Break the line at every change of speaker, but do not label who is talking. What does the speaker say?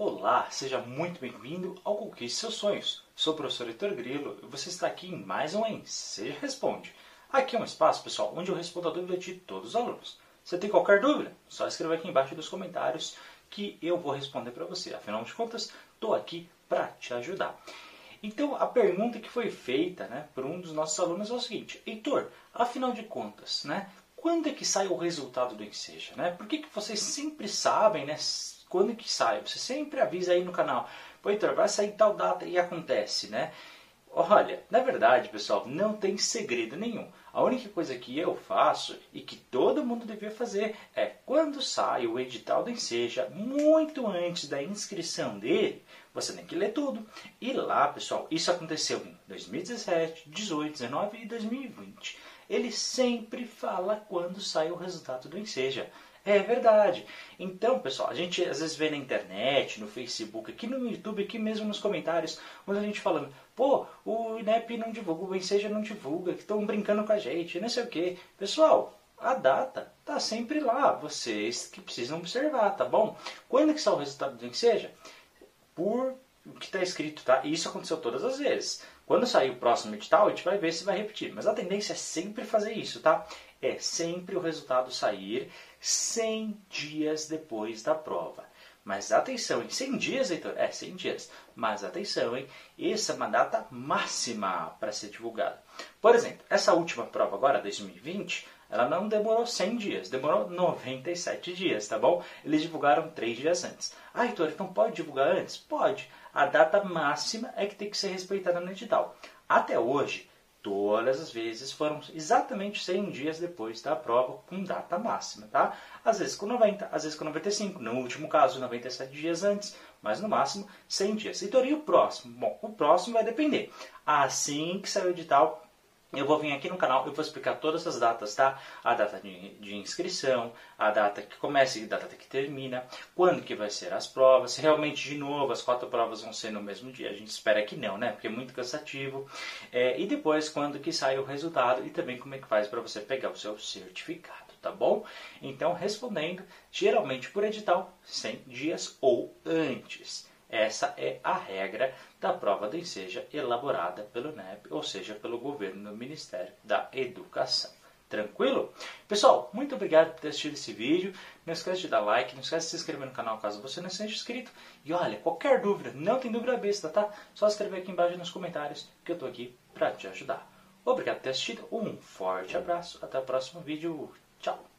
Olá, seja muito bem-vindo ao Conquiste Seus Sonhos. Sou o professor Heitor Grilo e você está aqui em mais um em Seja Responde. Aqui é um espaço, pessoal, onde eu respondo a dúvida de todos os alunos. Você tem qualquer dúvida? Só escreva aqui embaixo nos comentários que eu vou responder para você. Afinal de contas, estou aqui para te ajudar. Então, a pergunta que foi feita né, por um dos nossos alunos é o seguinte: Heitor, afinal de contas, né, quando é que sai o resultado do Enseja? Né? Por que, que vocês sempre sabem né, quando que sai? Você sempre avisa aí no canal. Pô, Heitor, vai sair tal data e acontece, né? Olha, na verdade, pessoal, não tem segredo nenhum. A única coisa que eu faço e que todo mundo devia fazer é quando sai o edital do Enseja, muito antes da inscrição dele, você tem que ler tudo. E lá, pessoal, isso aconteceu em 2017, 18, 19 e 2020. Ele sempre fala quando sai o resultado do Enseja. É verdade. Então, pessoal, a gente às vezes vê na internet, no Facebook, aqui no YouTube, aqui mesmo nos comentários, muita gente falando, pô, o INEP não divulga, o Enseja não divulga, que estão brincando com a gente, não sei o quê. Pessoal, a data tá sempre lá, vocês que precisam observar, tá bom? Quando que sai o resultado do Enseja? Por o que está escrito, tá? E isso aconteceu todas as vezes. Quando sair o próximo edital, a gente vai ver se vai repetir. Mas a tendência é sempre fazer isso, tá? É sempre o resultado sair 100 dias depois da prova. Mas atenção, em 100 dias, Heitor? É, 100 dias. Mas atenção, hein? Essa é uma data máxima para ser divulgada. Por exemplo, essa última prova agora, 2020, ela não demorou 100 dias, demorou 97 dias, tá bom? Eles divulgaram 3 dias antes. Ah, Heitor, então pode divulgar antes? Pode. A data máxima é que tem que ser respeitada no edital. Até hoje, todas as vezes foram exatamente 100 dias depois da prova com data máxima, tá? Às vezes com 90, às vezes com 95, no último caso 97 dias antes, mas no máximo 100 dias. Então, e o próximo? Bom, o próximo vai depender. Assim que sair o edital, eu vou vir aqui no canal e vou explicar todas as datas, tá? A data de, de, inscrição, a data que começa e a data que termina, quando que vai ser as provas, se realmente de novo as quatro provas vão ser no mesmo dia. A gente espera que não, né? Porque é muito cansativo. É, e depois quando que sai o resultado e também como é que faz para você pegar o seu certificado, tá bom? Então, respondendo, geralmente por edital, 100 dias ou antes. Essa é a regra da prova do Enseja elaborada pelo NEP, ou seja, pelo governo do Ministério da Educação. Tranquilo? Pessoal, muito obrigado por ter assistido esse vídeo. Não esquece de dar like, não esquece de se inscrever no canal caso você não seja inscrito. E olha, qualquer dúvida, não tem dúvida besta, tá? Só escrever aqui embaixo nos comentários que eu estou aqui para te ajudar. Obrigado por ter assistido, um forte abraço, até o próximo vídeo, tchau!